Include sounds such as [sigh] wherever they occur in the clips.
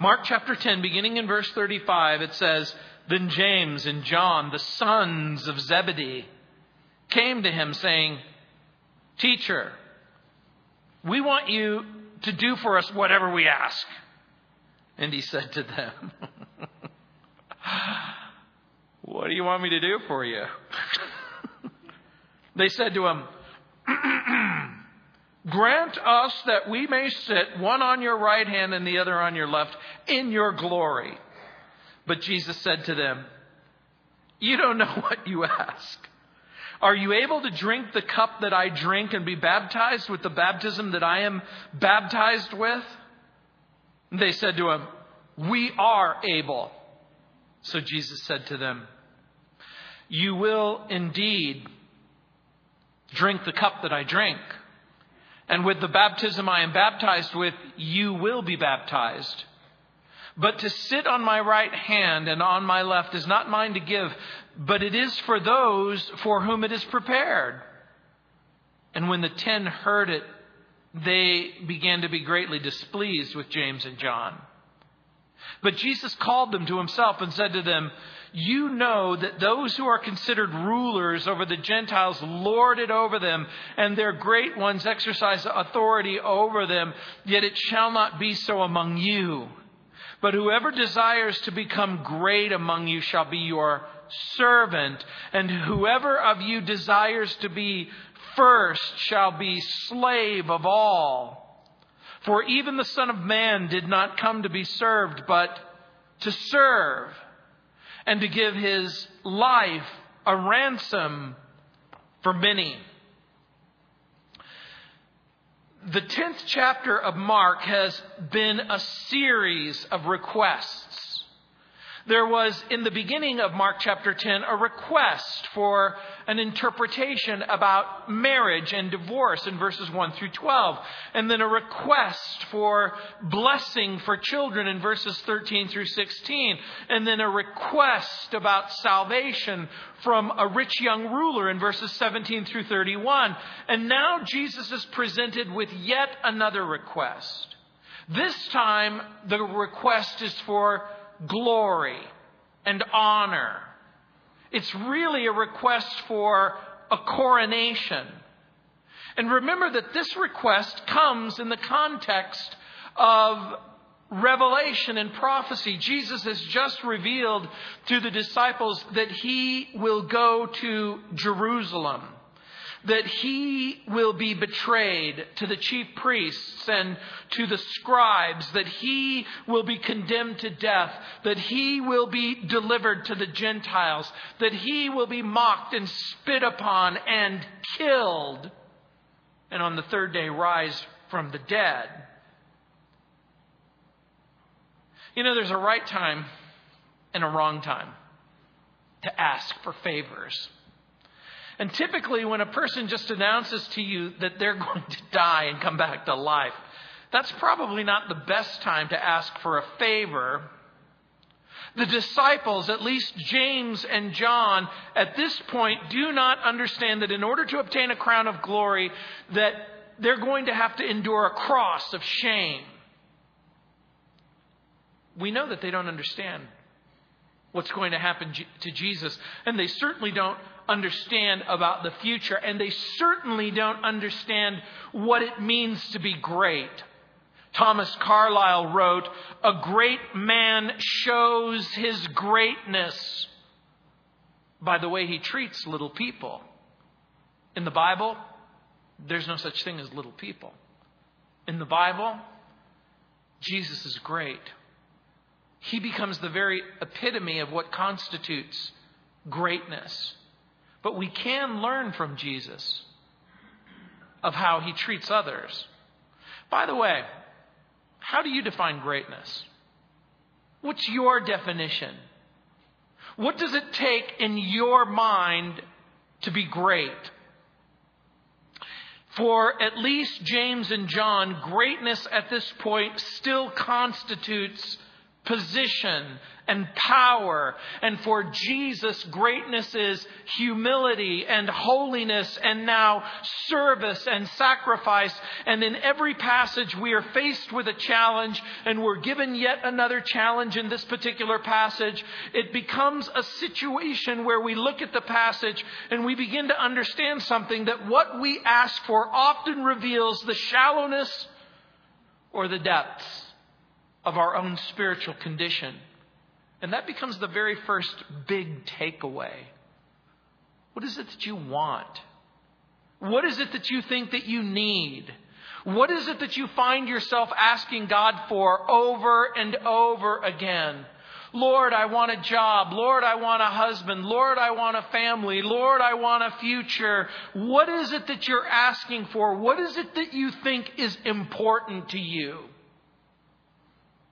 Mark chapter 10, beginning in verse 35, it says, Then James and John, the sons of Zebedee, came to him saying, Teacher, we want you to do for us whatever we ask. And he said to them, [laughs] What do you want me to do for you? [laughs] they said to him, [clears throat] Grant us that we may sit one on your right hand and the other on your left in your glory. But Jesus said to them, You don't know [laughs] what you ask. Are you able to drink the cup that I drink and be baptized with the baptism that I am baptized with? They said to him, We are able. So Jesus said to them, You will indeed drink the cup that I drink and with the baptism I am baptized with, you will be baptized. But to sit on my right hand and on my left is not mine to give, but it is for those for whom it is prepared. And when the ten heard it, they began to be greatly displeased with James and John. But Jesus called them to himself and said to them, you know that those who are considered rulers over the Gentiles lord it over them, and their great ones exercise authority over them, yet it shall not be so among you. But whoever desires to become great among you shall be your servant, and whoever of you desires to be first shall be slave of all. For even the Son of Man did not come to be served, but to serve and to give his life a ransom for many. The 10th chapter of Mark has been a series of requests there was, in the beginning of Mark chapter 10, a request for an interpretation about marriage and divorce in verses 1 through 12. And then a request for blessing for children in verses 13 through 16. And then a request about salvation from a rich young ruler in verses 17 through 31. And now Jesus is presented with yet another request. This time, the request is for glory and honor. It's really a request for a coronation. And remember that this request comes in the context of revelation and prophecy. Jesus has just revealed to the disciples that he will go to Jerusalem that he will be betrayed to the chief priests and to the scribes, that he will be condemned to death, that he will be delivered to the Gentiles, that he will be mocked and spit upon and killed, and on the third day rise from the dead. You know, there's a right time and a wrong time to ask for favors. And typically, when a person just announces to you that they're [laughs] going to die and come back to life, that's probably not the best time to ask for a favor. The disciples, at least James and John, at this point do not understand that in order to obtain a crown of glory, that they're going to have to endure a cross of shame. We know that they don't understand what's going to happen to Jesus, and they certainly don't understand about the future, and they certainly don't understand what it means to be great. Thomas Carlyle wrote, A great man shows his greatness by the way he treats little people. In the Bible, there's no such thing as little people. In the Bible, Jesus is great. He becomes the very epitome of what constitutes greatness. But we can learn from Jesus of how he treats others. By the way, how do you define greatness? What's your definition? What does it take in your mind to be great? For at least James and John, greatness at this point still constitutes position, and power. And for Jesus, greatness is humility and holiness and now service and sacrifice. And in every passage, we are faced with a challenge and we're given yet another challenge in this particular passage. It becomes a situation where we look at the passage and we begin to understand something that what we ask for often reveals the shallowness or the depths of our own spiritual condition. And that becomes the very first big takeaway. What is it that you want? What is it that you think that you need? What is it that you find yourself asking God for over and over again? Lord, I want a job. Lord, I want a husband. Lord, I want a family. Lord, I want a future. What is it that you're asking for? What is it that you think is important to you?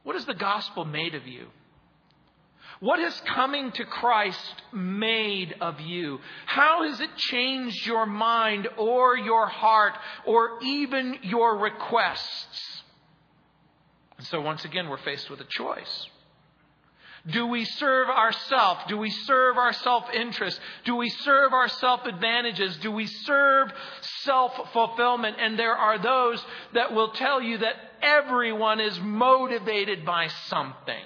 What has the gospel made of you? What has coming to Christ made of you? How has it changed your mind or your heart or even your requests? And so, once again, we're faced with a choice. Do we serve ourself? Do we serve our self interest? Do we serve our self advantages? Do we serve self fulfillment? And there are those that will tell you that everyone is motivated by something.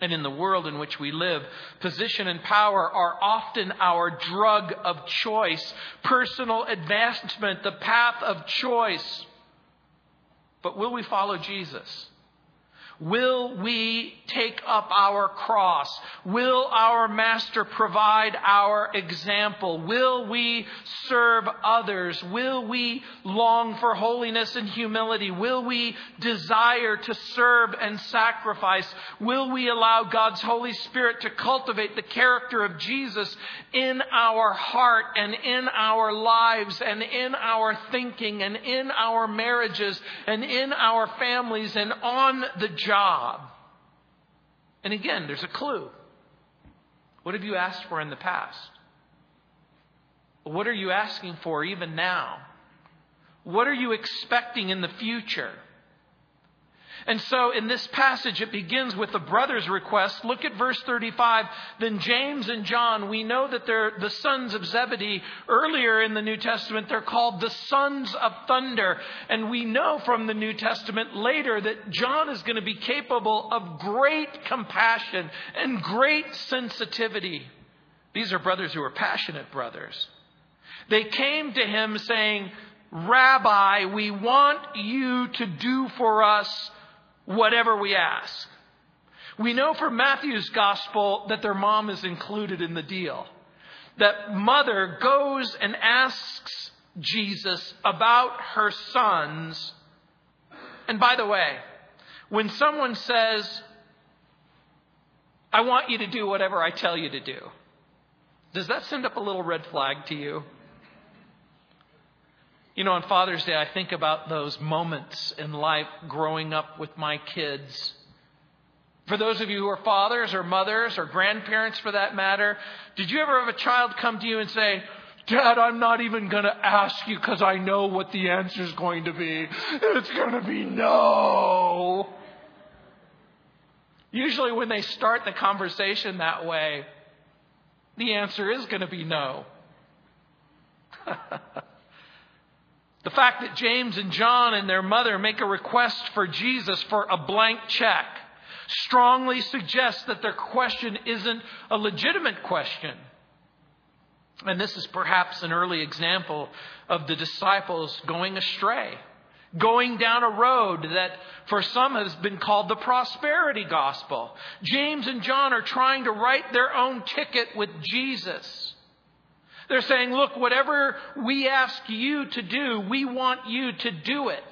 And in the world in which we live, position and power are often our drug of choice, personal advancement, the path of choice. But will we follow Jesus? Will we take up our cross? Will our Master provide our example? Will we serve others? Will we long for holiness and humility? Will we desire to serve and sacrifice? Will we allow God's Holy Spirit to cultivate the character of Jesus in our heart and in our lives and in our thinking and in our marriages and in our families and on the job. And again, there's a clue. What have you asked for in the past? What are you asking for even now? What are you expecting in the future? And so in this passage, it begins with the brother's request. Look at verse 35. Then James and John, we know that they're the sons of Zebedee. Earlier in the New Testament, they're called the sons of thunder. And we know from the New Testament later that John is going to be capable of great compassion and great sensitivity. These are brothers who are passionate brothers. They came to him saying, Rabbi, we want you to do for us whatever we ask. We know from Matthew's gospel that their mom is included in the deal. That mother goes and asks Jesus about her sons. And by the way, when someone says, I want you to do whatever I tell you to do, does that send up a little red flag to you? You know, on Father's Day, I think about those moments in life growing up with my kids. For those of you who are fathers or mothers or grandparents for that matter, did you ever have a child come to you and say, Dad, I'm not even going to ask you because I know what the answer is going to be. It's going to be no. Usually, when they start the conversation that way, the answer is going to be no. [laughs] The fact that James and John and their mother make a request for Jesus for a blank check strongly suggests that their question isn't a legitimate question. And this is perhaps an early example of the disciples going astray, going down a road that for some has been called the prosperity gospel. James and John are trying to write their own ticket with Jesus. They're saying, look, whatever we ask you to do, we want you to do it.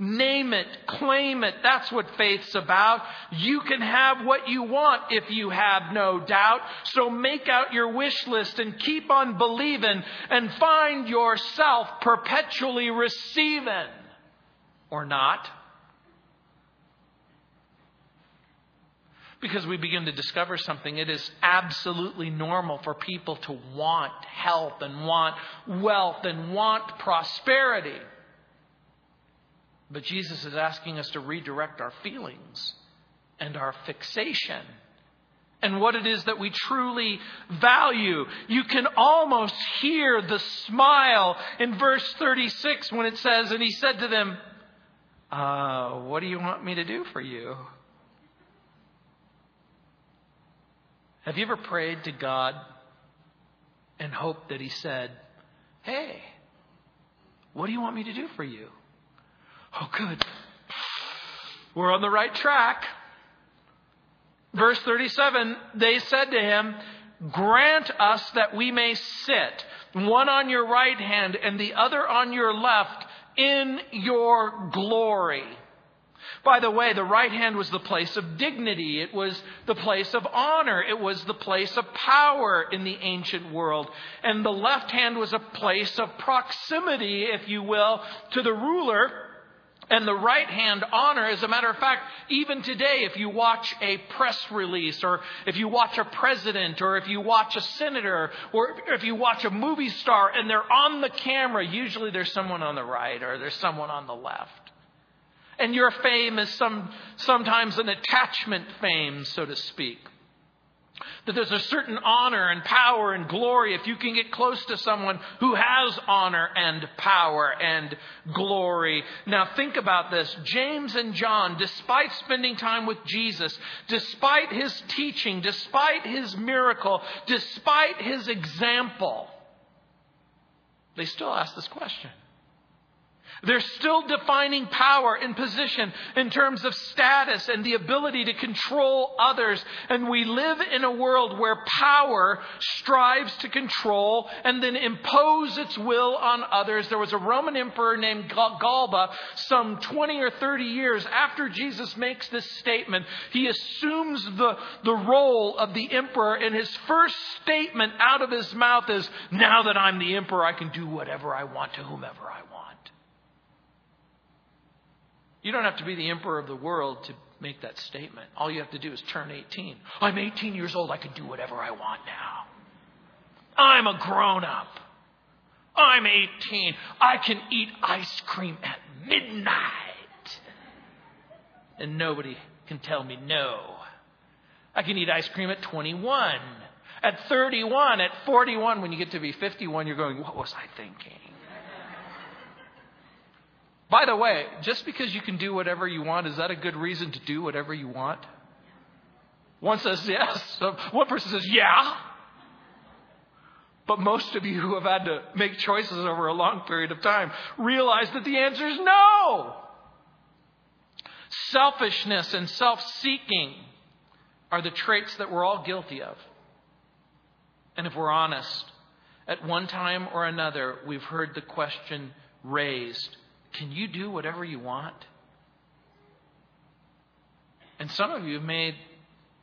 Name it, claim it. That's what faith's about. You can have what you want if you have no doubt. So make out your wish list and keep on believing and find yourself perpetually receiving. Or not. Because we begin to discover something. It is absolutely normal for people to want health and want wealth and want prosperity. But Jesus is asking us to redirect our feelings and our fixation and what it is that we truly value. You can almost hear the smile in verse 36 when it says, And he said to them, uh, What do you want me to do for you? Have you ever prayed to God and hoped that He said, Hey, what do you want me to do for you? Oh, good. We're on the right track. Verse 37 they said to him, Grant us that we may sit, one on your right hand and the other on your left, in your glory. By the way, the right hand was the place of dignity. It was the place of honor. It was the place of power in the ancient world. And the left hand was a place of proximity, if you will, to the ruler and the right hand honor. As a matter of fact, even today, if you watch a press release, or if you watch a president, or if you watch a senator, or if you watch a movie star and they're on the camera, usually there's someone on the right or there's someone on the left. And your fame is some, sometimes an attachment fame, so to speak. That there's a certain honor and power and glory if you can get close to someone who has honor and power and glory. Now think about this. James and John, despite spending time with Jesus, despite his teaching, despite his miracle, despite his example, they still ask this question. They're still defining power and position in terms of status and the ability to control others. And we live in a world where power strives to control and then impose its will on others. There was a Roman emperor named Galba some 20 or 30 years after Jesus makes this statement. He assumes the, the role of the emperor and his first statement out of his mouth is, now that I'm the emperor, I can do whatever I want to whomever I want. You don't have to be the emperor of the world to make that statement. All you have to do is turn 18. I'm 18 years old. I can do whatever I want now. I'm a grown up. I'm 18. I can eat ice cream at midnight. And nobody can tell me no. I can eat ice cream at 21. At 31, at 41, when you get to be 51, you're going, What was I thinking? By the way, just because you can do whatever you want, is that a good reason to do whatever you want? One says yes. [laughs] One person says, yeah. But most of you who have had to make choices over a long period of time realize that the answer is no. Selfishness and self seeking are the traits that we're all guilty of. And if we're honest, at one time or another, we've heard the question raised can you do whatever you want? And some of you have made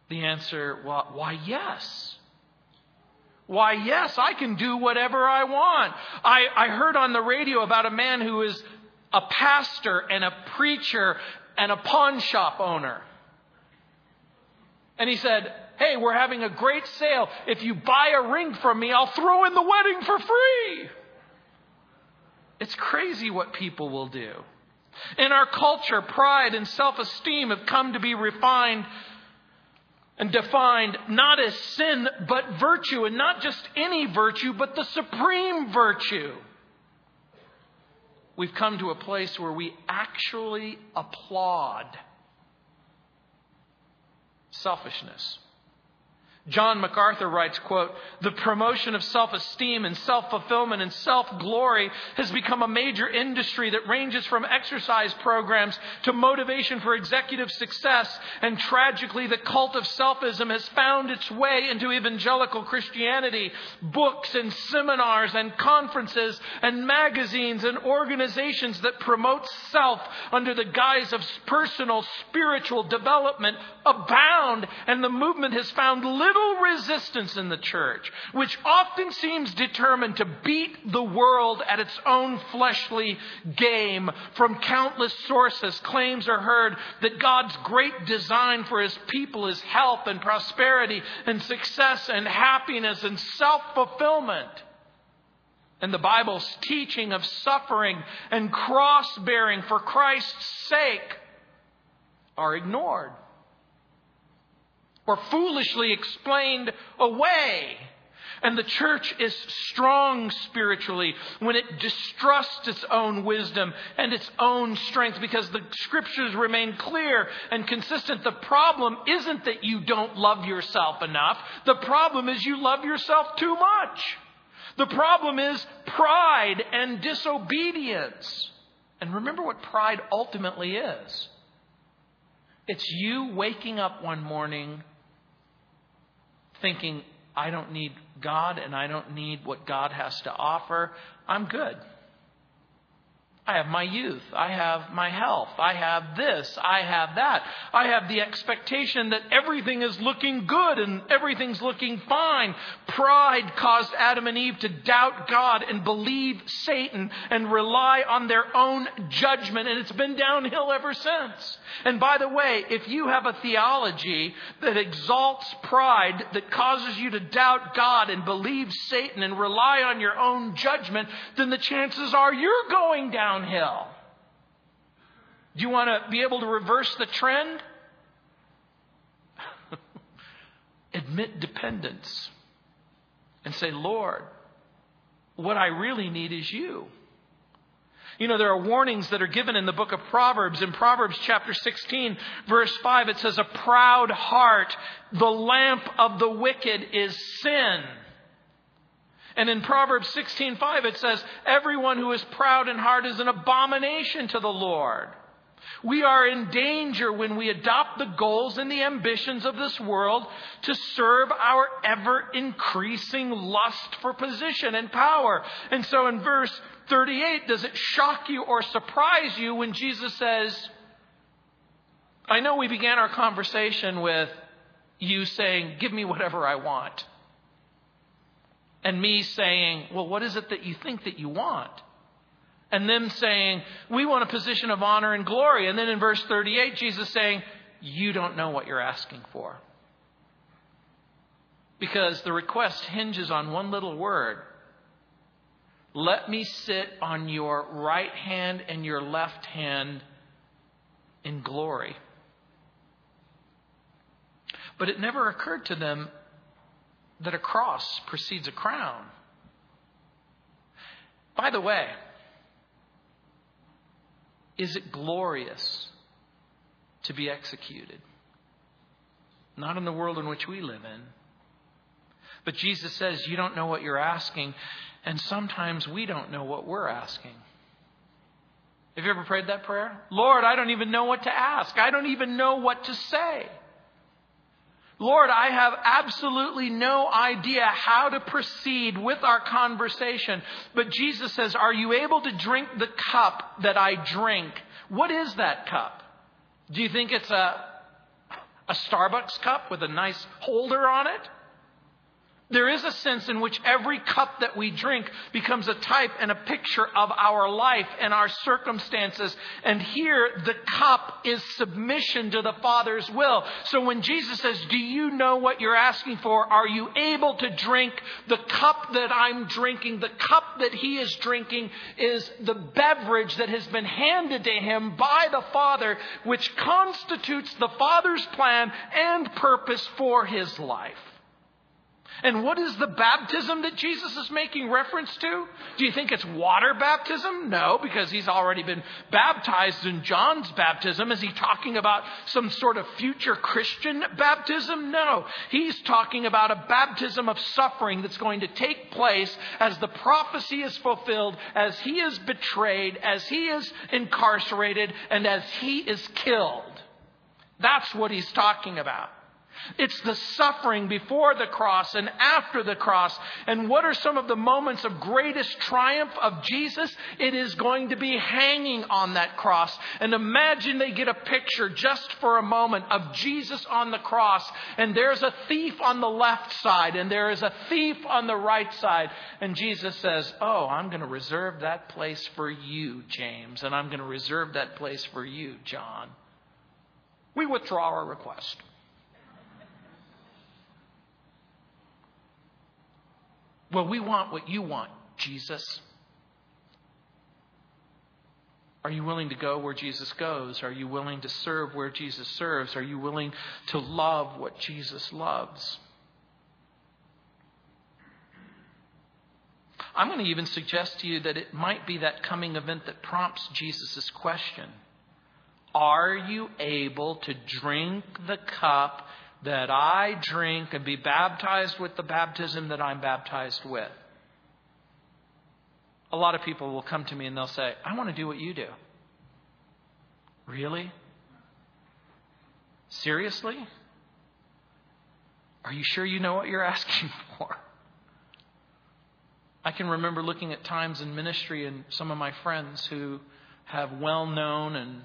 the answer, well, why, yes. Why, yes, I can do whatever I want. I, I heard on the radio about a man who is a pastor and a preacher and a pawn shop owner. And he said, Hey, we're having a great sale. If you buy a ring from me, I'll throw in the wedding for free. It's crazy what people will do. In our culture, pride and self esteem have come to be refined and defined not as sin, but virtue, and not just any virtue, but the supreme virtue. We've come to a place where we actually applaud selfishness. John MacArthur writes, quote, the promotion of self-esteem and self-fulfillment and self-glory has become a major industry that ranges from exercise programs to motivation for executive success. And tragically, the cult of selfism has found its way into evangelical Christianity. Books and seminars and conferences and magazines and organizations that promote self under the guise of personal spiritual development abound. And the movement has found little little resistance in the church, which often seems determined to beat the world at its own fleshly game. From countless sources, claims are heard that God's great design for his people is health and prosperity and success and happiness and self fulfillment. And the Bible's teaching of suffering and cross bearing for Christ's sake are ignored. Or foolishly explained away. And the church is strong spiritually when it distrusts its own wisdom and its own strength because the scriptures remain clear and consistent. The problem isn't that you don't love yourself enough. The problem is you love yourself too much. The problem is pride and disobedience. And remember what pride ultimately is it's you waking up one morning thinking, I don't need God and I don't need what God has to offer. I'm good. I have my youth. I have my health. I have this. I have that. I have the expectation that everything is looking good and everything's looking fine. Pride caused Adam and Eve to doubt God and believe Satan and rely on their own judgment, and it's been downhill ever since. And by the way, if you have a theology that exalts pride, that causes you to doubt God and believe Satan and rely on your own judgment, then the chances are you're going downhill. Do you want to be able to reverse the trend? [laughs] Admit dependence and say, Lord, what I really need is you. You know, there are warnings that are given in the book of Proverbs. In Proverbs chapter 16, verse 5, it says, A proud heart, the lamp of the wicked is sin. And in Proverbs 16:5 it says, "Everyone who is proud in heart is an abomination to the Lord." We are in danger when we adopt the goals and the ambitions of this world to serve our ever increasing lust for position and power. And so in verse 38, does it shock you or surprise you when Jesus says, I know we began our conversation with you saying, Give me whatever I want. And me saying, Well, what is it that you think that you want? And them saying, We want a position of honor and glory. And then in verse 38, Jesus saying, You don't know what you're asking for. Because the request hinges on one little word let me sit on your right hand and your left hand in glory. But it never occurred to them that a cross precedes a crown. By the way, is it glorious to be executed? Not in the world in which we live in. But Jesus says, You don't know what you're asking. And sometimes we don't know what we're asking. Have you ever prayed that prayer? Lord, I don't even know what to ask. I don't even know what to say. Lord, I have absolutely no idea how to proceed with our conversation. But Jesus says, Are you able to drink the cup that I drink? What is that cup? Do you think it's a, a Starbucks cup with a nice holder on it? There is a sense in which every cup that we drink becomes a type and a picture of our life and our circumstances. And here, the cup is submission to the Father's will. So when Jesus says, Do you know what you're asking for? Are you able to drink the cup that I'm drinking? The cup that He is drinking is the beverage that has been handed to Him by the Father, which constitutes the Father's plan and purpose for His life. And what is the baptism that Jesus is making reference to? Do you think it's water baptism? No, because he's already been baptized in John's baptism. Is he talking about some sort of future Christian baptism? No. He's talking about a baptism of suffering that's going to take place as the prophecy is fulfilled, as he is betrayed, as he is incarcerated, and as he is killed. That's what he's talking about. It's the suffering before the cross and after the cross. And what are some of the moments of greatest triumph of Jesus? It is going to be hanging on that cross. And imagine they get a picture just for a moment of Jesus on the cross. And there's a thief on the left side and there is a thief on the right side. And Jesus says, Oh, I'm going to reserve that place for you, James. And I'm going to reserve that place for you, John. We withdraw our request. Well, we want what you want, Jesus. Are you willing to go where Jesus goes? Are you willing to serve where Jesus serves? Are you willing to love what Jesus loves? I'm going to even suggest to you that it might be that coming event that prompts Jesus' question Are you able to drink the cup that I drink and be baptized with the baptism that I'm baptized with? A lot of people will come to me and they'll say, I want to do what you do. Really? Seriously? Are you sure you know what you're [laughs] asking for? I can remember looking at times in ministry and some of my friends who have well known and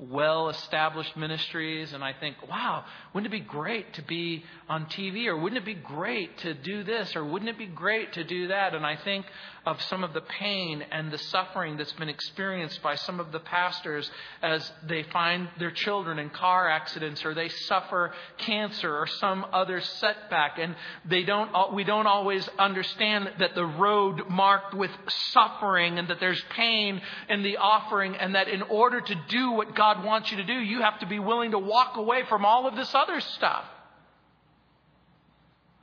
well established ministries, and I think, wow, wouldn't it be great to be on TV? Or wouldn't it be great to do this? Or wouldn't it be great to do that? And I think of some of the pain and the suffering that's been experienced by some of the pastors as they find their children in car accidents or they suffer cancer or some other setback. And they don't, we don't always understand that the road marked with suffering and that there's pain in the offering and that in order to do what God wants you to do, you have to be willing to walk away from all of this other stuff.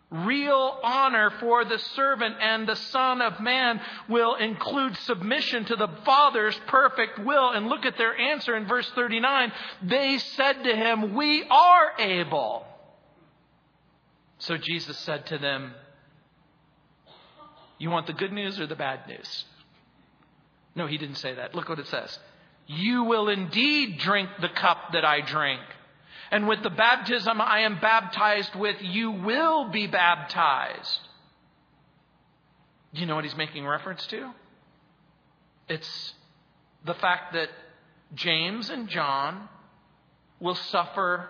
Real honor for the servant and the Son of Man will include submission to the Father's perfect will. And look at their answer in verse 39. They said to him, We are able. So Jesus said to them, You want the good news or the bad news? No, he didn't say that. Look what it says. You will indeed drink the cup that I drink and with the baptism I am baptized with, you will be baptized. Do you know what he's making reference to? It's the fact that James and John will suffer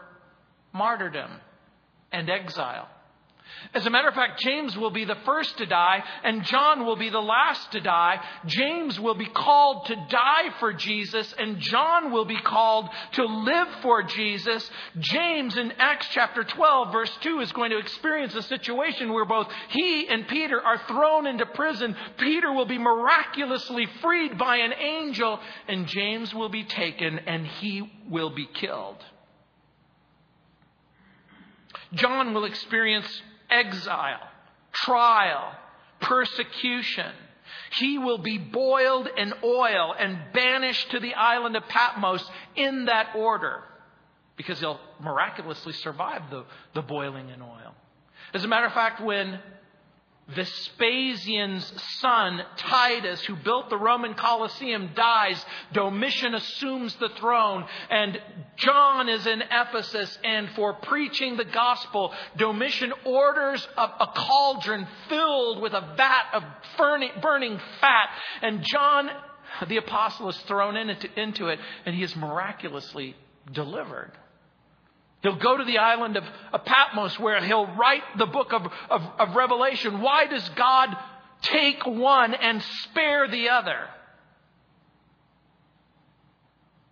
martyrdom and exile. As a matter of fact, James will be the first to die, and John will be the last to die. James will be called to die for Jesus, and John will be called to live for Jesus. James in Acts chapter 12, verse 2, is going to experience a situation where both he and Peter are thrown into prison. Peter will be miraculously freed by an angel, and James will be taken, and he will be killed. John will experience exile, trial, persecution. He will be boiled in oil and banished to the island of Patmos in that order because he'll miraculously survive the, the boiling in oil. As a matter of fact, when Vespasian's son, Titus, who built the Roman Colosseum, dies. Domitian assumes the throne, and John is in Ephesus. And for preaching the gospel, Domitian orders a, a cauldron filled with a vat of burning, burning fat. And John, the apostle, is thrown into, into it, and he is miraculously delivered. He'll go to the island of, Patmos where he'll write the book of, of, of Revelation. Why does God take one and spare the other?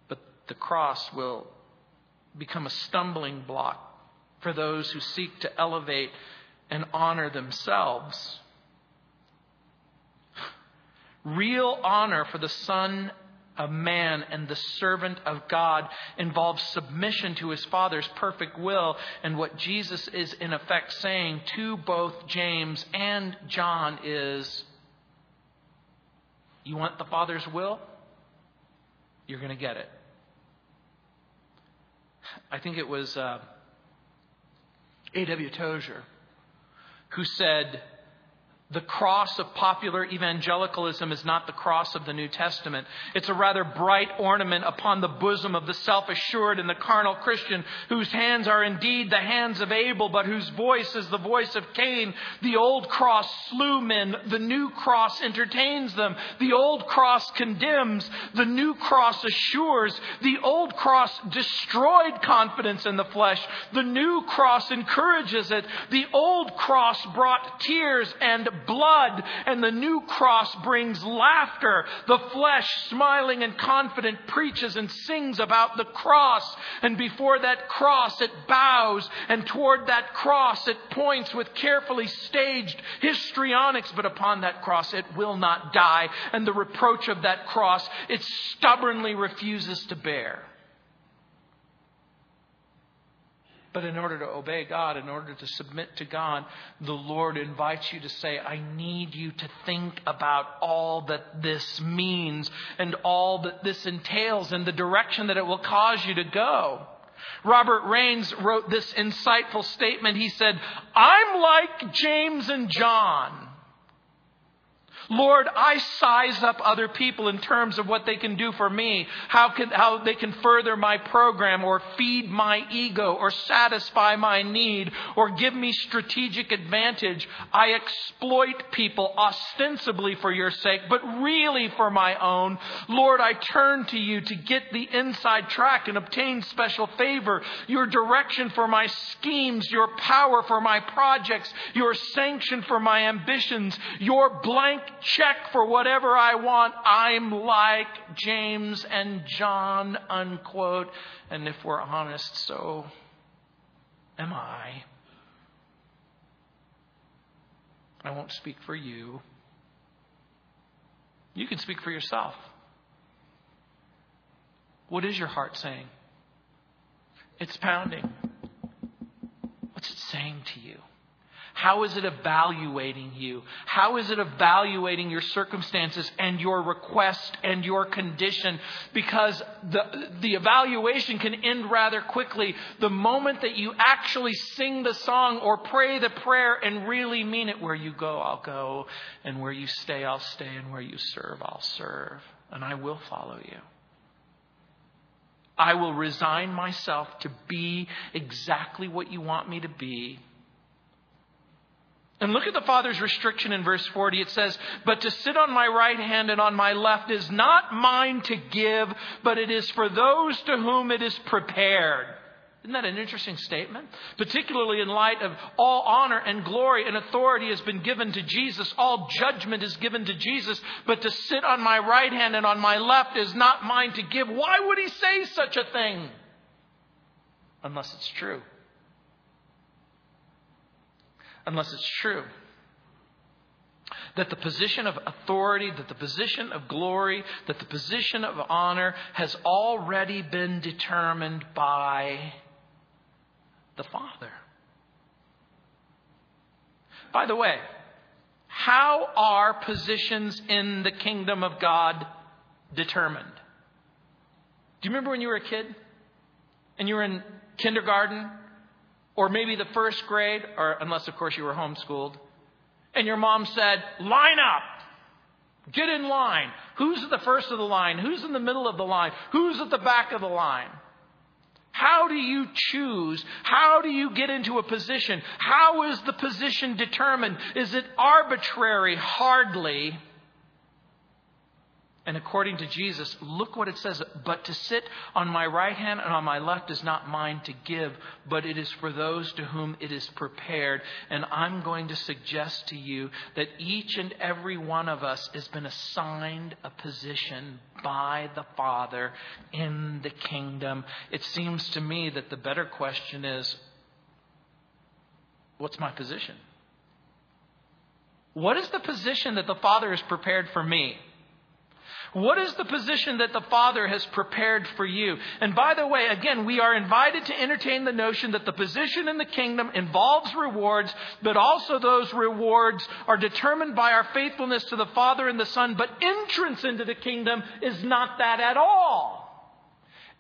But the cross will become a stumbling block for those who seek to elevate and honor themselves. Real honor for the Son of man and the servant of God involves submission to his Father's perfect will. And what Jesus is, in effect, saying to both James and John is You want the Father's will? You're going to get it. I think it was uh, A.W. Tozer who said, the cross of popular evangelicalism is not the cross of the New Testament. It's a rather bright ornament upon the bosom of the self assured and the carnal Christian, whose hands are indeed the hands of Abel, but whose voice is the voice of Cain. The old cross slew men, the new cross entertains them. The old cross condemns, the new cross assures. The old cross destroyed confidence in the flesh, the new cross encourages it. The old cross brought tears and blood, and the new cross brings laughter. The flesh, smiling and confident, preaches and sings about the cross, and before that cross it bows, and toward that cross it points with carefully staged histrionics, but upon that cross it will not die, and the reproach of that cross it stubbornly refuses to bear. But in order to obey God, in order to submit to God, the Lord invites you to say, I need you to think about all that this means and all that this entails and the direction that it will cause you to go. Robert Raines wrote this insightful statement. He said, I'm like James and John. Lord, I size up other people in terms of what they can do for me, how, can, how they can further my program or feed my ego or satisfy my need or give me strategic advantage. I exploit people ostensibly for your sake, but really for my own. Lord, I turn to you to get the inside track and obtain special favor, your direction for my schemes, your power for my projects, your sanction for my ambitions, your blank check for whatever I want. I'm like James and John, unquote. And if we're honest, so am I. I won't speak for you. You can speak for yourself. What is your heart saying? It's pounding. What's it saying to you? How is it evaluating you? How is it evaluating your circumstances and your request and your condition? Because the, the evaluation can end rather quickly. The moment that you actually sing the song or pray the prayer and really mean it, where you go, I'll go, and where you stay, I'll stay, and where you serve, I'll serve, and I will follow you. I will resign myself to be exactly what you want me to be and look at the Father's restriction in verse 40. It says, But to sit on my right hand and on my left is not mine to give, but it is for those to whom it is prepared. Isn't that an interesting statement? Particularly in light of all honor and glory and authority has been given to Jesus, all judgment is given to Jesus, but to sit on my right hand and on my left is not mine to give. Why would he say such a thing? Unless it's true unless it's true. That the position of authority, that the position of glory, that the position of honor has already been determined by the Father. By the way, how are positions in the kingdom of God determined? Do you remember when you were a kid and you were in kindergarten or maybe the first grade, or unless, of course, you were homeschooled, and your mom said, line up. Get in line. Who's at the first of the line? Who's in the middle of the line? Who's at the back of the line? How do you choose? How do you get into a position? How is the position determined? Is it arbitrary? Hardly. And according to Jesus, look what it says. But to sit on my right hand and on my left is not mine to give, but it is for those to whom it is prepared. And I'm going to suggest to you that each and every one of us has been assigned a position by the Father in the kingdom. It seems to me that the better question is what's my position? What is the position that the Father has prepared for me? What is the position that the Father has prepared for you? And by the way, again, we are invited to entertain the notion that the position in the kingdom involves rewards, but also those rewards are determined by our faithfulness to the Father and the Son. But entrance into the kingdom is not that at all.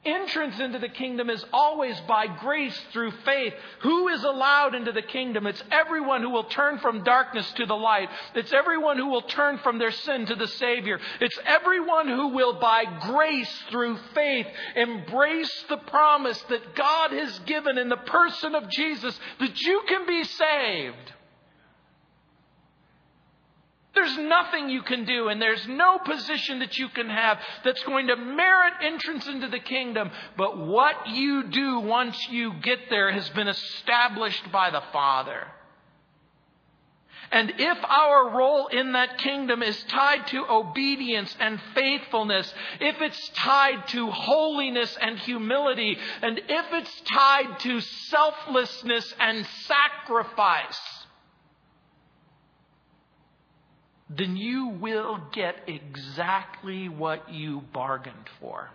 Entrance into the kingdom is always by grace through faith. Who is allowed into the kingdom? It's everyone who will turn from darkness to the light. It's everyone who will turn from their sin to the Savior. It's everyone who will, by grace through faith, embrace the promise that God has given in the person of Jesus that you can be saved. There's nothing you can do, and there's no position that you can have that's going to merit entrance into the kingdom. But what you do once you get there has been established by the Father. And if our role in that kingdom is tied to obedience and faithfulness, if it's tied to holiness and humility, and if it's tied to selflessness and sacrifice, then you will get exactly what you bargained for.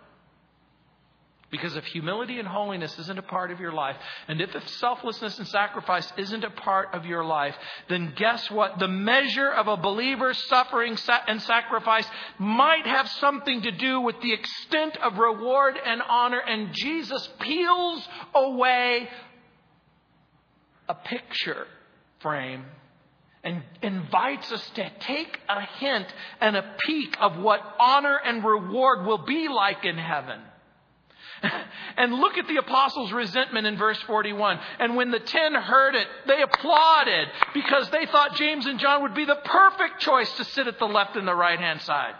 Because if humility and holiness isn't a part of your life, and if selflessness and sacrifice isn't a part of your life, then guess what? The measure of a believer's suffering and sacrifice might have something to do with the extent of reward and honor, and Jesus peels away a picture frame and invites us to take a hint and a peek of what honor and reward will be like in heaven. [laughs] and look at the apostles' resentment in verse 41. And when the ten heard it, they applauded because they thought James and John would be the perfect choice to sit at the left and the right hand side.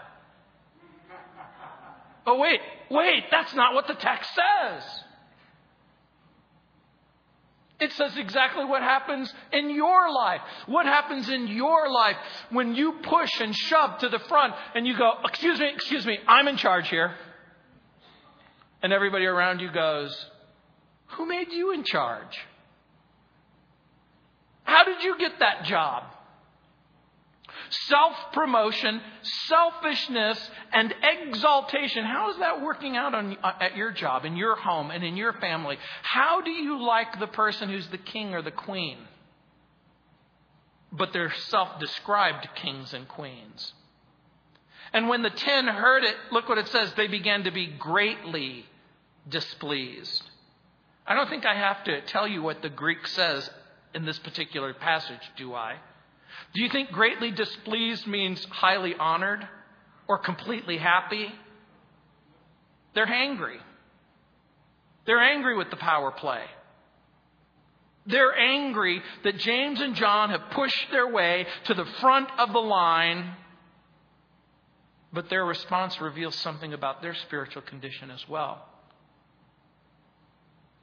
Oh, wait, wait, that's not what the text says. It says exactly what happens in your life. What happens in your life when you push and shove to the front and you go, Excuse me, excuse me, I'm in charge here. And everybody around you goes, Who made you in charge? How did you get that job? Self promotion, selfishness, and exaltation. How is that working out on, uh, at your job, in your home, and in your family? How do you like the person who's the king or the queen? But they're self described kings and queens. And when the ten heard it, look what it says, they began to be greatly displeased. I don't think I have to tell you what the Greek says in this particular passage, do I? Do you think greatly displeased means highly honored or completely happy? They're angry. They're angry with the power play. They're angry that James and John have pushed their way to the front of the line, but their response reveals something about their spiritual condition as well.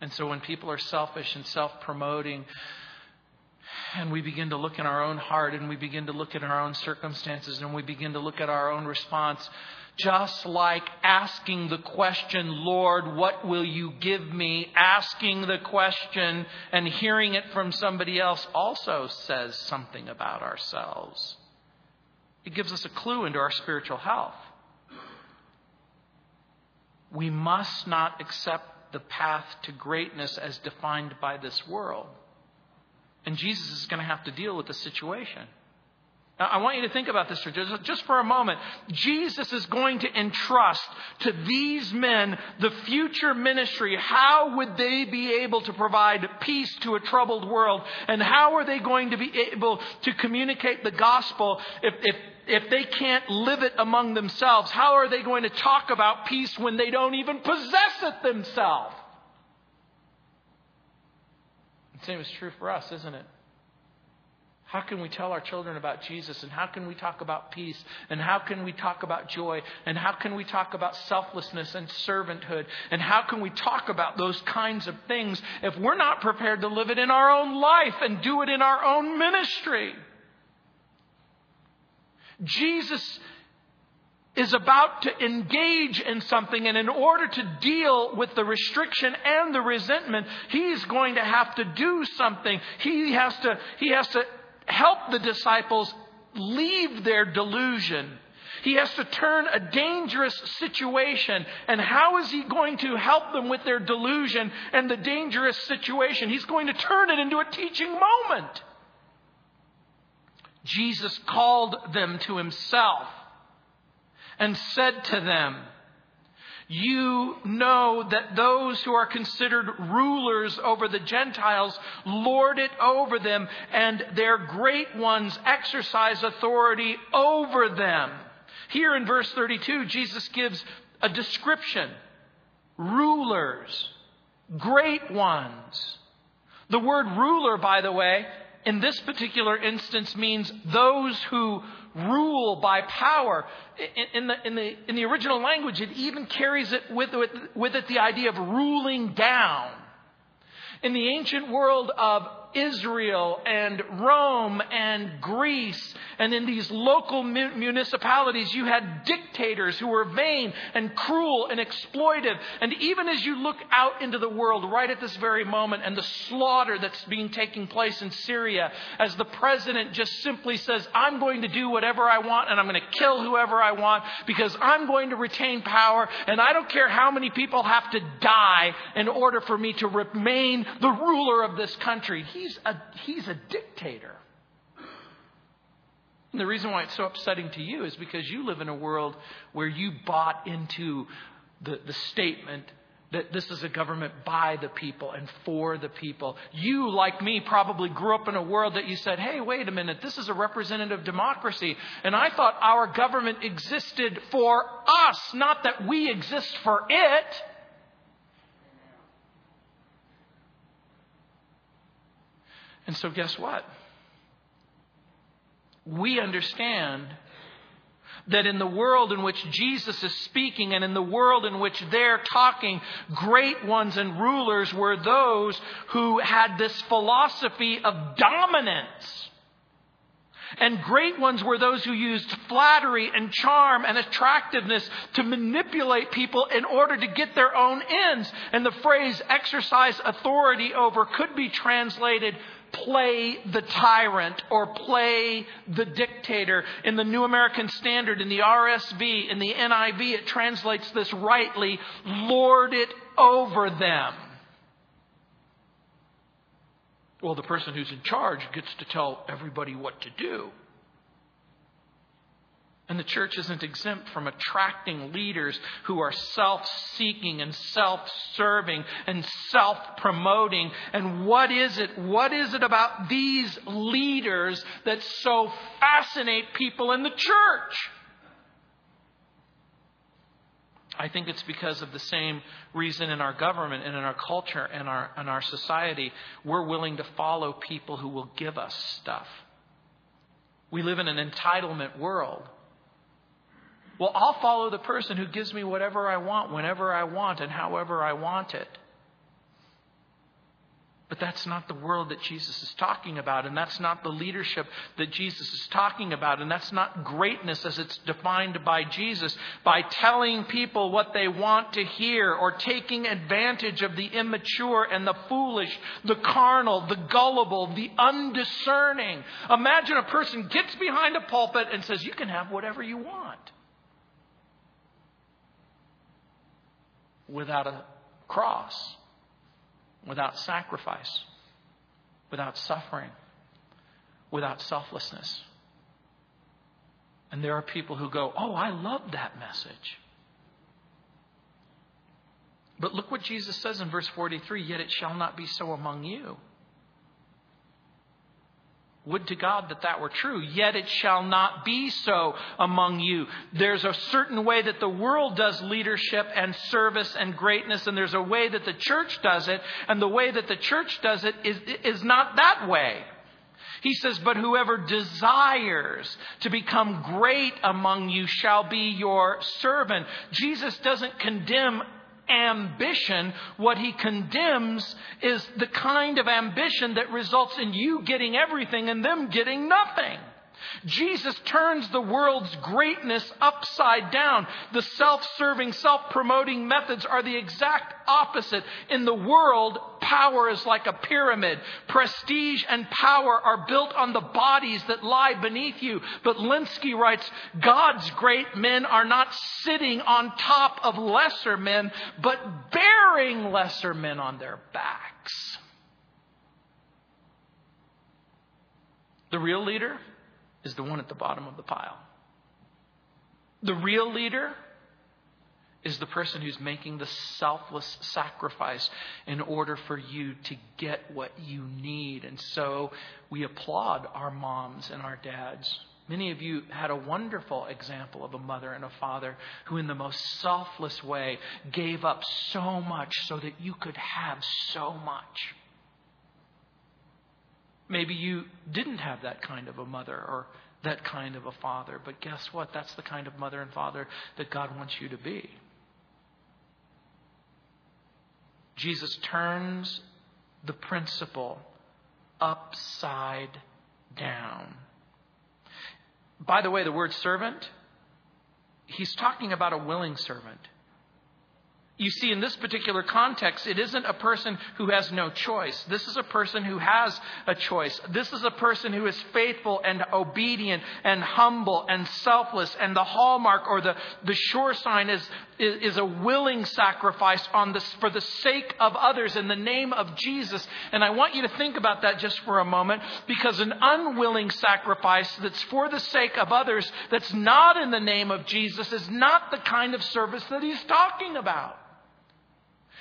And so when people are selfish and self promoting, and we begin to look in our own heart and we begin to look at our own circumstances and we begin to look at our own response, just like asking the question, Lord, what will you give me? Asking the question and hearing it from somebody else also says something about ourselves. It gives us a clue into our spiritual health. We must not accept the path to greatness as defined by this world. And Jesus is going to have to deal with the situation. Now, I want you to think about this just, for a moment. Jesus is going to entrust to these men the future ministry. How would they be able to provide peace to a troubled world? And how are they going to be able to communicate the gospel if, if, if they can't live it among themselves? How are they going to talk about peace when they don't even possess it themselves? The same is true for us, isn't it? How can we tell our children about Jesus? And how can we talk about peace? And how can we talk about joy? And how can we talk about selflessness and servanthood? And how can we talk about those kinds of things if we're not prepared to live it in our own life and do it in our own ministry? Jesus is about to engage in something, and in order to deal with the restriction and the resentment, he's going to have to do something. He has to, he has to help the disciples leave their delusion. He has to turn a dangerous situation. And how is he going to help them with their delusion and the dangerous situation? He's going to turn it into a teaching moment. Jesus called them to himself and said to them, you know that those who are considered rulers over the Gentiles lord it over them, and their great ones exercise authority over them. Here in verse 32, Jesus gives a description rulers, great ones. The word ruler, by the way, in this particular instance means those who rule by power. In, in, the, in, the, in the original language, it even carries it with, with, with it the idea of ruling down. In the ancient world of Israel and Rome and Greece. And in these local municipalities, you had dictators who were vain and cruel and exploitive. And even as you look out into the world right at this very moment and the slaughter that's being taking place in Syria, as the president just simply says, I'm going to do whatever I want and I'm going to kill whoever I want because I'm going to retain power and I don't care how many people have to die in order for me to remain the ruler of this country. He's a, he's a dictator. And the reason why it's so upsetting to you is because you live in a world where you bought into the, the statement that this is a government by the people and for the people. You, like me, probably grew up in a world that you said, hey, wait a minute, this is a representative democracy. And I thought our government existed for us, not that we exist for it. And so, guess what? We understand that in the world in which Jesus is speaking and in the world in which they're talking, great ones and rulers were those who had this philosophy of dominance. And great ones were those who used flattery and charm and attractiveness to manipulate people in order to get their own ends. And the phrase exercise authority over could be translated play the tyrant or play the dictator. In the New American Standard, in the RSV, in the NIV, it translates this rightly lord it over them. Well, the person who's in charge gets to tell everybody what to do. And the church isn't exempt from attracting leaders who are self seeking and self serving and self promoting. And what is it? What is it about these leaders that so fascinate people in the church? I think it's because of the same reason in our government and in our culture and our, and our society. We're willing to follow people who will give us stuff. We live in an entitlement world. Well, I'll follow the person who gives me whatever I want, whenever I want, and however I want it. But that's not the world that Jesus is talking about, and that's not the leadership that Jesus is talking about, and that's not greatness as it's defined by Jesus by telling people what they want to hear or taking advantage of the immature and the foolish, the carnal, the gullible, the undiscerning. Imagine a person gets behind a pulpit and says, You can have whatever you want. Without a cross, without sacrifice, without suffering, without selflessness. And there are people who go, Oh, I love that message. But look what Jesus says in verse 43 Yet it shall not be so among you. Would to God that that were true. Yet it shall not be so among you. There's a certain way that the world does leadership and service and greatness, and there's a way that the church does it, and the way that the church does it is, is not that way. He says, But whoever desires to become great among you shall be your servant. Jesus doesn't condemn ambition. What he condemns is the kind of ambition that results in you getting everything and them getting nothing. Jesus turns the world's greatness upside down. The self serving, self promoting methods are the exact opposite. In the world, power is like a pyramid. Prestige and power are built on the bodies that lie beneath you. But Lenski writes God's great men are not sitting on top of lesser men, but bearing lesser men on their backs. The real leader is the one at the bottom of the pile. The real leader is the person who's making the selfless sacrifice in order for you to get what you need. And so we applaud our moms and our dads. Many of you had a wonderful example of a mother and a father who, in the most selfless way, gave up so much so that you could have so much. Maybe you didn't have that kind of a mother or that kind of a father, but guess what? That's the kind of mother and father that God wants you to be. Jesus turns the principle upside down. By the way, the word servant, he's talking about a willing servant. You see, in this particular context, it isn't a person who has no choice. This is a person who has a choice. This is a person who is faithful and obedient and humble and selfless. And the hallmark or the, the sure sign is, is, is a willing sacrifice on this, for the sake of others in the name of Jesus. And I want you to think about that just for a moment because an unwilling sacrifice that's for the sake of others, that's not in the name of Jesus, is not the kind of service that he's talking about.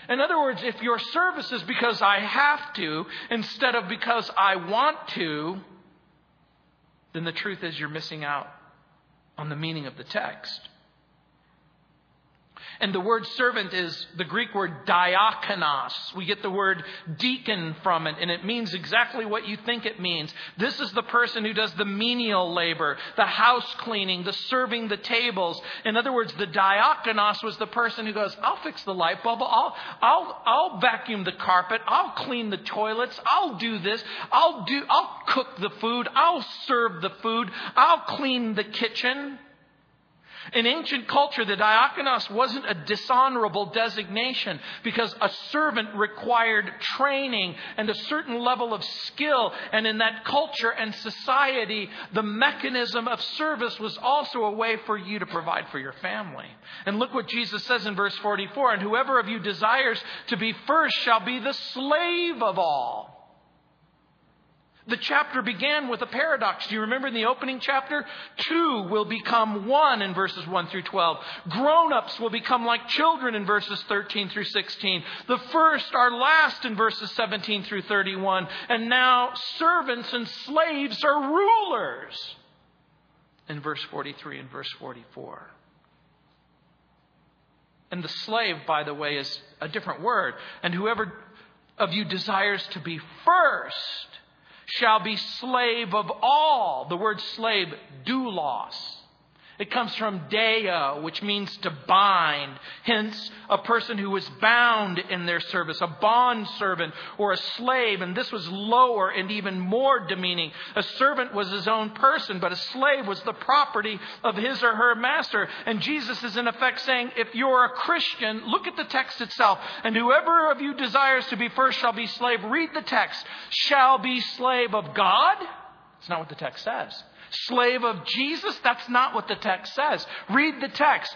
In other words, if your service is because I have to instead of because I want to, then the truth is you're missing out on the meaning of the text. And the word servant is the Greek word diakonos. We get the word deacon from it, and it means exactly what you think it means. This is the person who does the menial labor, the house cleaning, the serving the tables. In other words, the diakonos was the person who goes, I'll fix the light bulb, I'll, I'll, I'll vacuum the carpet, I'll clean the toilets, I'll do this, I'll do, I'll cook the food, I'll serve the food, I'll clean the kitchen. In ancient culture, the diakonos wasn't a dishonorable designation because a servant required training and a certain level of skill. And in that culture and society, the mechanism of service was also a way for you to provide for your family. And look what Jesus says in verse 44 And whoever of you desires to be first shall be the slave of all. The chapter began with a paradox. Do you remember in the opening chapter? Two will become one in verses 1 through 12. Grown ups will become like children in verses 13 through 16. The first are last in verses 17 through 31. And now servants and slaves are rulers in verse 43 and verse 44. And the slave, by the way, is a different word. And whoever of you desires to be first shall be slave of all. The word slave, doulos. It comes from deo, which means to bind. Hence, a person who was bound in their service, a bond servant or a slave. And this was lower and even more demeaning. A servant was his own person, but a slave was the property of his or her master. And Jesus is in effect saying, if you're a Christian, look at the text itself. And whoever of you desires to be first shall be slave. Read the text. Shall be slave of God. It's not what the text says slave of Jesus? That's not what the text says. Read the text.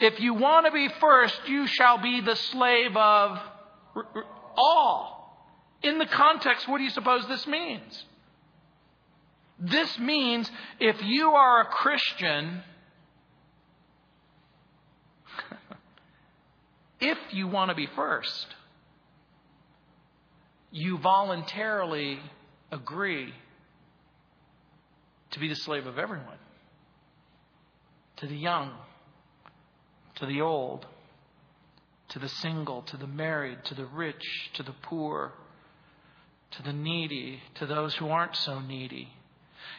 If you want to be first, you shall be the slave of all. In the context, what do you suppose this means? This means if you are a Christian, [laughs] if you want to be first, you voluntarily agree to be the slave of everyone to the young, to the old, to the single, to the married, to the rich, to the poor, to the needy, to those who aren't so needy.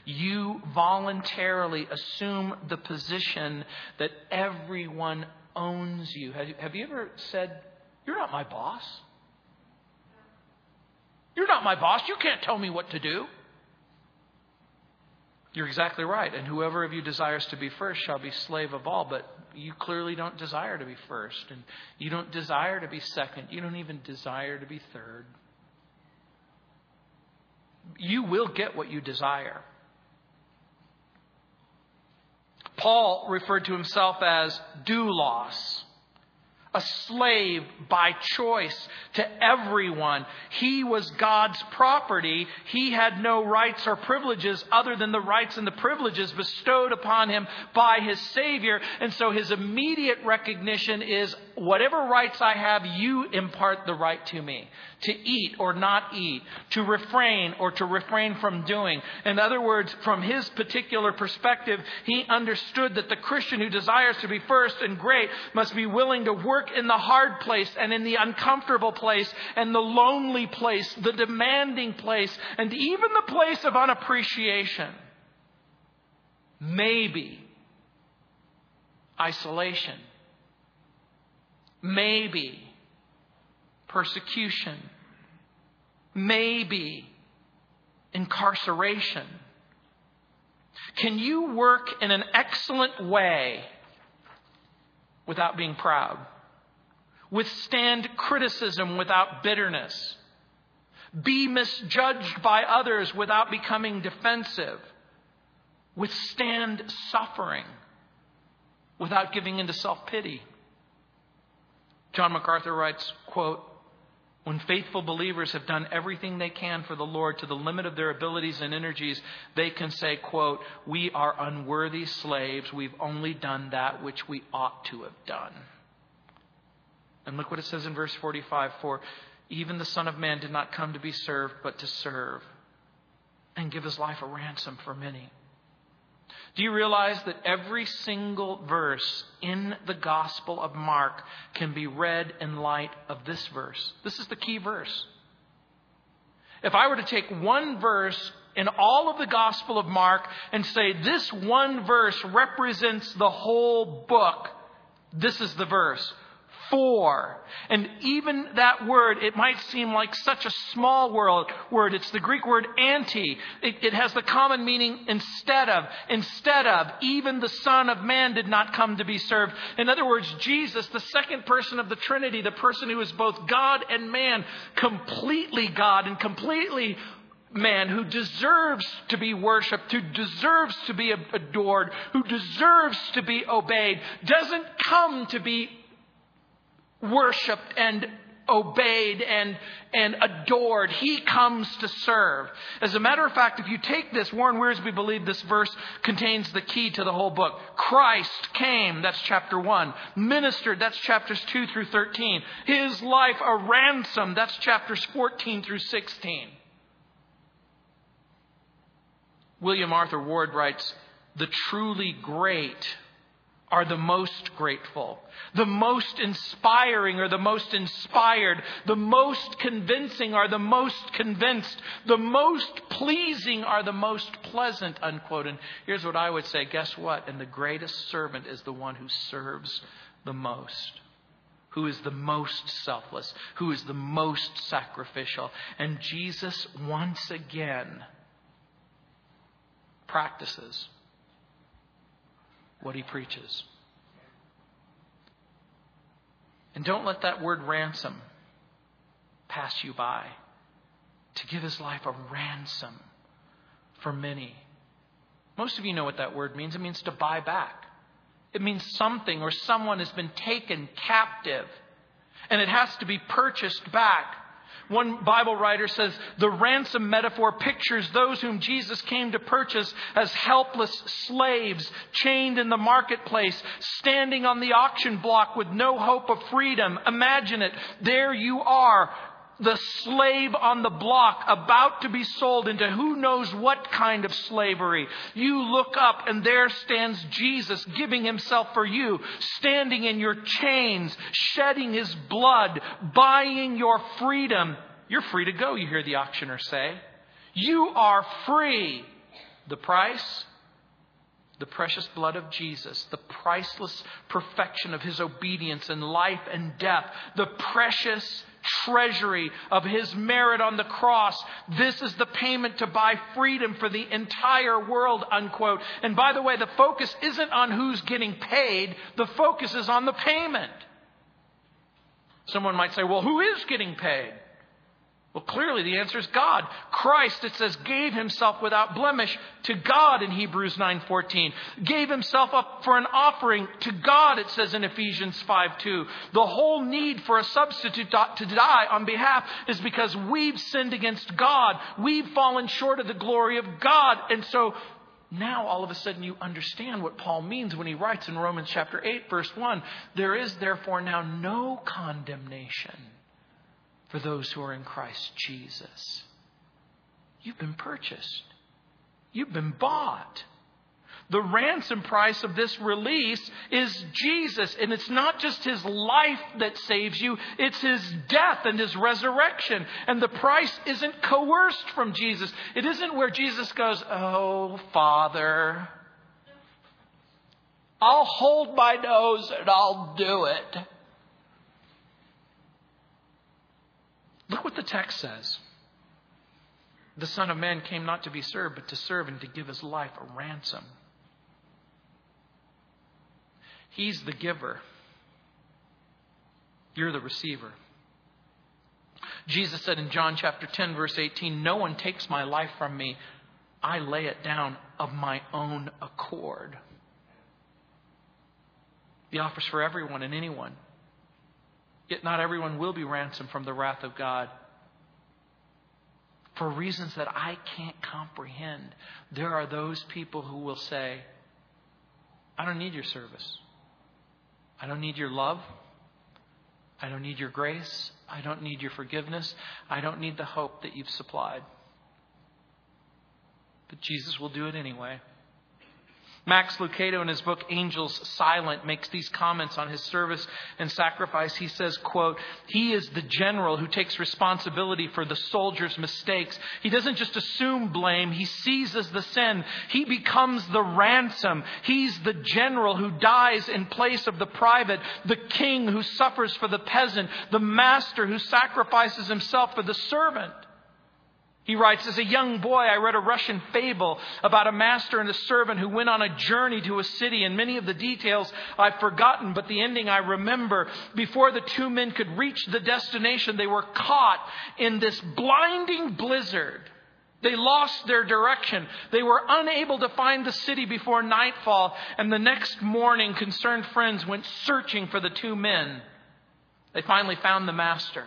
You voluntarily assume the position that everyone owns you. Have, you. ever said, You're not my boss? You're not my boss. You can't tell me what to do. You're exactly right. And whoever of you desires to be first shall be slave of all. But you clearly don't desire to be first. And you don't desire to be second. You don't even desire to be third. You will get what you desire. Paul referred to himself as doulos a slave by choice to everyone. He was God's property. He had no rights or privileges other than the rights and the privileges bestowed upon him by his Savior. And so his immediate recognition is whatever rights I have, you impart the right to me to eat or not eat, to refrain or to refrain from doing. In other words, from his particular perspective, he understood that the Christian who desires to be first and great must be willing to work in the hard place and in the uncomfortable place and the lonely place, the demanding place, and even the place of unappreciation. Maybe isolation. Maybe persecution, maybe incarceration? Can you work in an excellent way without being proud? Withstand criticism without bitterness? Be misjudged by others without becoming defensive? Withstand suffering without giving into self pity? John MacArthur writes, quote, when faithful believers have done everything they can for the Lord to the limit of their abilities and energies, they can say, quote, We are unworthy slaves. We've only done that which we ought to have done. And look what it says in verse 45 For even the Son of Man did not come to be served, but to serve and give his life a ransom for many. Do you realize that every single verse in the Gospel of Mark can be read in light of this verse? This is the key verse. If I were to take one verse in all of the Gospel of Mark and say this one verse represents the whole book, this is the verse for. And even that word, it might seem like such a small word. It's the Greek word anti. It, it, has the common meaning instead of. Instead of. Even the Son of Man did not come to be served. In other words, Jesus, the second person of the Trinity, the person who is both God and man, completely God and completely man who deserves to be worshiped, who deserves to be adored, who deserves to be obeyed, doesn't come to be worshiped and obeyed and, and adored. He comes to serve. As a matter of fact, if you take this, Warren Wiersbe believed this verse contains the key to the whole book. Christ came, that's chapter 1. Ministered, that's chapters 2 through 13. His life a ransom, that's chapters 14 through 16. William Arthur Ward writes, The truly great are the most grateful. The most inspiring are the most inspired. The most convincing are the most convinced. The most pleasing are the most pleasant, unquote. And here's what I would say guess what? And the greatest servant is the one who serves the most. Who is the most selfless, who is the most sacrificial. And Jesus, once again, practices what he preaches. And don't let that word ransom pass you by. To give his life a ransom for many. Most of you know what that word means. It means to buy back. It means something or someone has been taken captive and it has to be purchased back. One Bible writer says the ransom metaphor pictures those whom Jesus came to purchase as helpless slaves chained in the marketplace, standing on the auction block with no hope of freedom. Imagine it. There you are, the slave on the block about to be sold into who knows what kind of slavery. You look up and there stands Jesus giving himself for you, standing in your chains, shedding his blood, buying your freedom. You're free to go, you hear the auctioneer say. You are free. The price? The precious blood of Jesus, the priceless perfection of his obedience in life and death, the precious treasury of his merit on the cross. This is the payment to buy freedom for the entire world, unquote. And by the way, the focus isn't on who's getting paid, the focus is on the payment. Someone might say, well, who is getting paid? Well, clearly the answer is God. Christ, it says, gave himself without blemish to God in Hebrews 9:14. Gave himself up for an offering to God, it says in Ephesians 5:2. The whole need for a substitute to die on behalf is because we've sinned against God. We've fallen short of the glory of God. And so now all of a sudden you understand what Paul means when he writes in Romans chapter 8 verse 1, there is therefore now no condemnation for those who are in Christ Jesus. You've been purchased. You've been bought. The ransom price of this release is Jesus. And it's not just his life that saves you, it's his death and his resurrection. And the price isn't coerced from Jesus. It isn't where Jesus goes, Oh, Father, I'll hold my nose and I'll do it. Look what the text says. The Son of Man came not to be served, but to serve and to give his life a ransom. He's the giver. You're the receiver. Jesus said in John chapter 10, verse 18, No one takes my life from me. I lay it down of my own accord. The offer's for everyone and anyone. Yet not everyone will be ransomed from the wrath of God. For reasons that I can't comprehend, there are those people who will say, I don't need your service. I don't need your love. I don't need your grace. I don't need your forgiveness. I don't need the hope that you've supplied. But Jesus will do it anyway. Max Lucado in his book Angels Silent makes these comments on his service and sacrifice. He says, quote, He is the general who takes responsibility for the soldier's mistakes. He doesn't just assume blame, he seizes the sin. He becomes the ransom. He's the general who dies in place of the private, the king who suffers for the peasant, the master who sacrifices himself for the servant. He writes, As a young boy, I read a Russian fable about a master and a servant who went on a journey to a city, and many of the details I've forgotten, but the ending I remember. Before the two men could reach the destination, they were caught in this blinding blizzard. They lost their direction. They were unable to find the city before nightfall, and the next morning, concerned friends went searching for the two men. They finally found the master,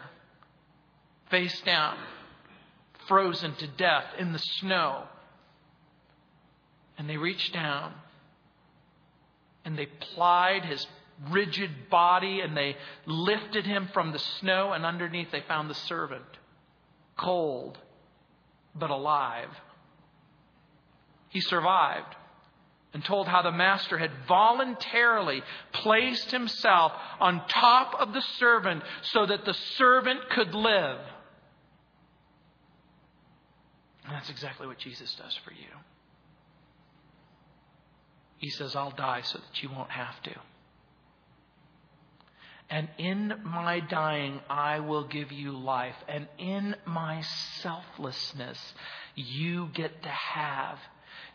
face down frozen to death in the snow. And they reached down and they plied his rigid body and they lifted him from the snow, and underneath they found the servant, cold but alive. He survived and told how the master had voluntarily placed himself on top of the servant so that the servant could live. And that's exactly what Jesus does for you. He says, I'll die so that you won't have to. And in my dying, I will give you life. And in my selflessness, you get to have.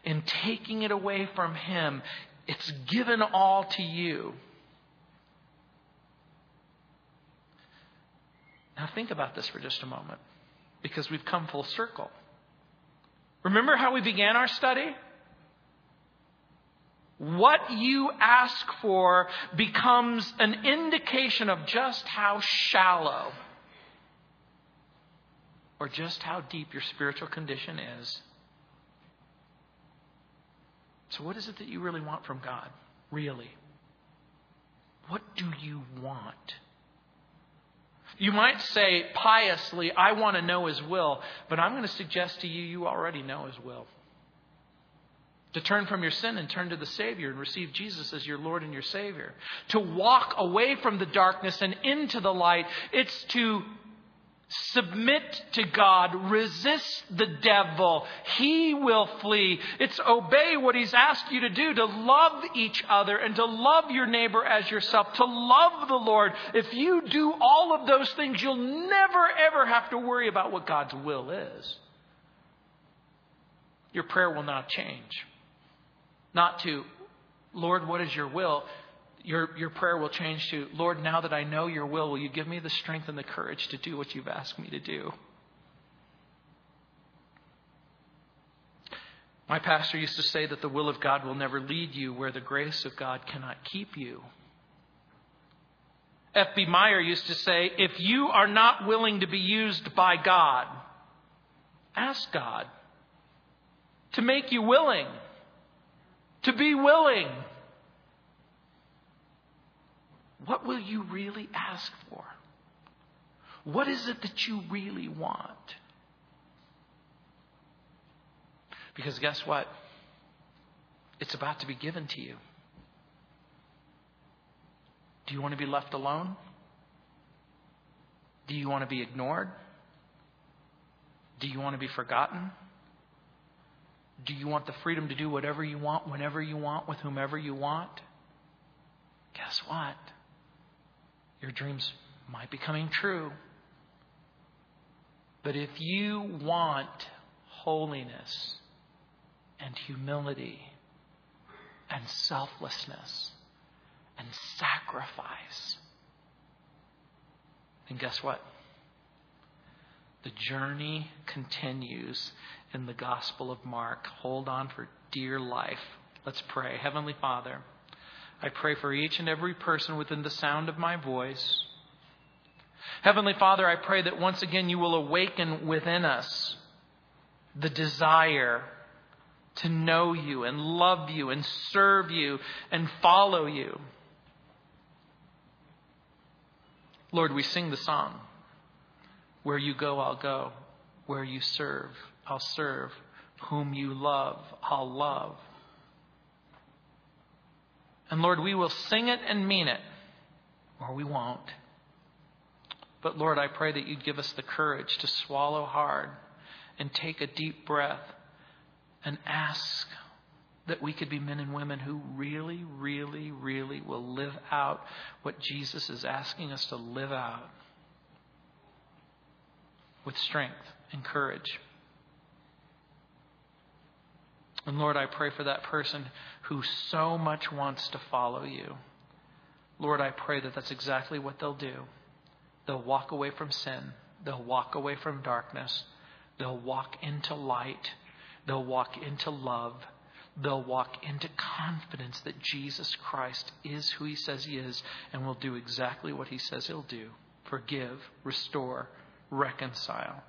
In taking it away from Him, it's given all to you. Now, think about this for just a moment, because we've come full circle. Remember how we began our study? What you ask for becomes an indication of just how shallow or just how deep your spiritual condition is. So, what is it that you really want from God? Really? What do you want? You might say piously, I want to know His will, but I'm going to suggest to you, you already know His will. To turn from your sin and turn to the Savior and receive Jesus as your Lord and your Savior. To walk away from the darkness and into the light. It's to Submit to God. Resist the devil. He will flee. It's obey what he's asked you to do, to love each other and to love your neighbor as yourself, to love the Lord. If you do all of those things, you'll never ever have to worry about what God's will is. Your prayer will not change. Not to, Lord, what is your will? Your, your prayer will change to, Lord, now that I know your will, will you give me the strength and the courage to do what you've asked me to do? My pastor used to say that the will of God will never lead you where the grace of God cannot keep you. F.B. Meyer used to say, if you are not willing to be used by God, ask God to make you willing, to be willing. What will you really ask for? What is it that you really want? Because guess what? It's about to be given to you. Do you want to be left alone? Do you want to be ignored? Do you want to be forgotten? Do you want the freedom to do whatever you want, whenever you want, with whomever you want? Guess what? Your dreams might be coming true. But if you want holiness and humility and selflessness and sacrifice. And guess what? The journey continues in the Gospel of Mark. Hold on for dear life. Let's pray. Heavenly Father, I pray for each and every person within the sound of my voice. Heavenly Father, I pray that once again you will awaken within us the desire to know you and love you and serve you and follow you. Lord, we sing the song Where you go, I'll go. Where you serve, I'll serve. Whom you love, I'll love. And Lord, we will sing it and mean it, or we won't. But Lord, I pray that you'd give us the courage to swallow hard and take a deep breath and ask that we could be men and women who really, really, really will live out what Jesus is asking us to live out with strength and courage. And Lord, I pray for that person who so much wants to follow you. Lord, I pray that that's exactly what they'll do. They'll walk away from sin, they'll walk away from darkness, they'll walk into light, they'll walk into love they'll walk into confidence that Jesus Christ is who he says he is and will do exactly what he says he'll do forgive, restore, reconcile.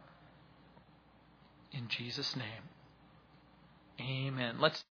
In Jesus' name, amen. Let's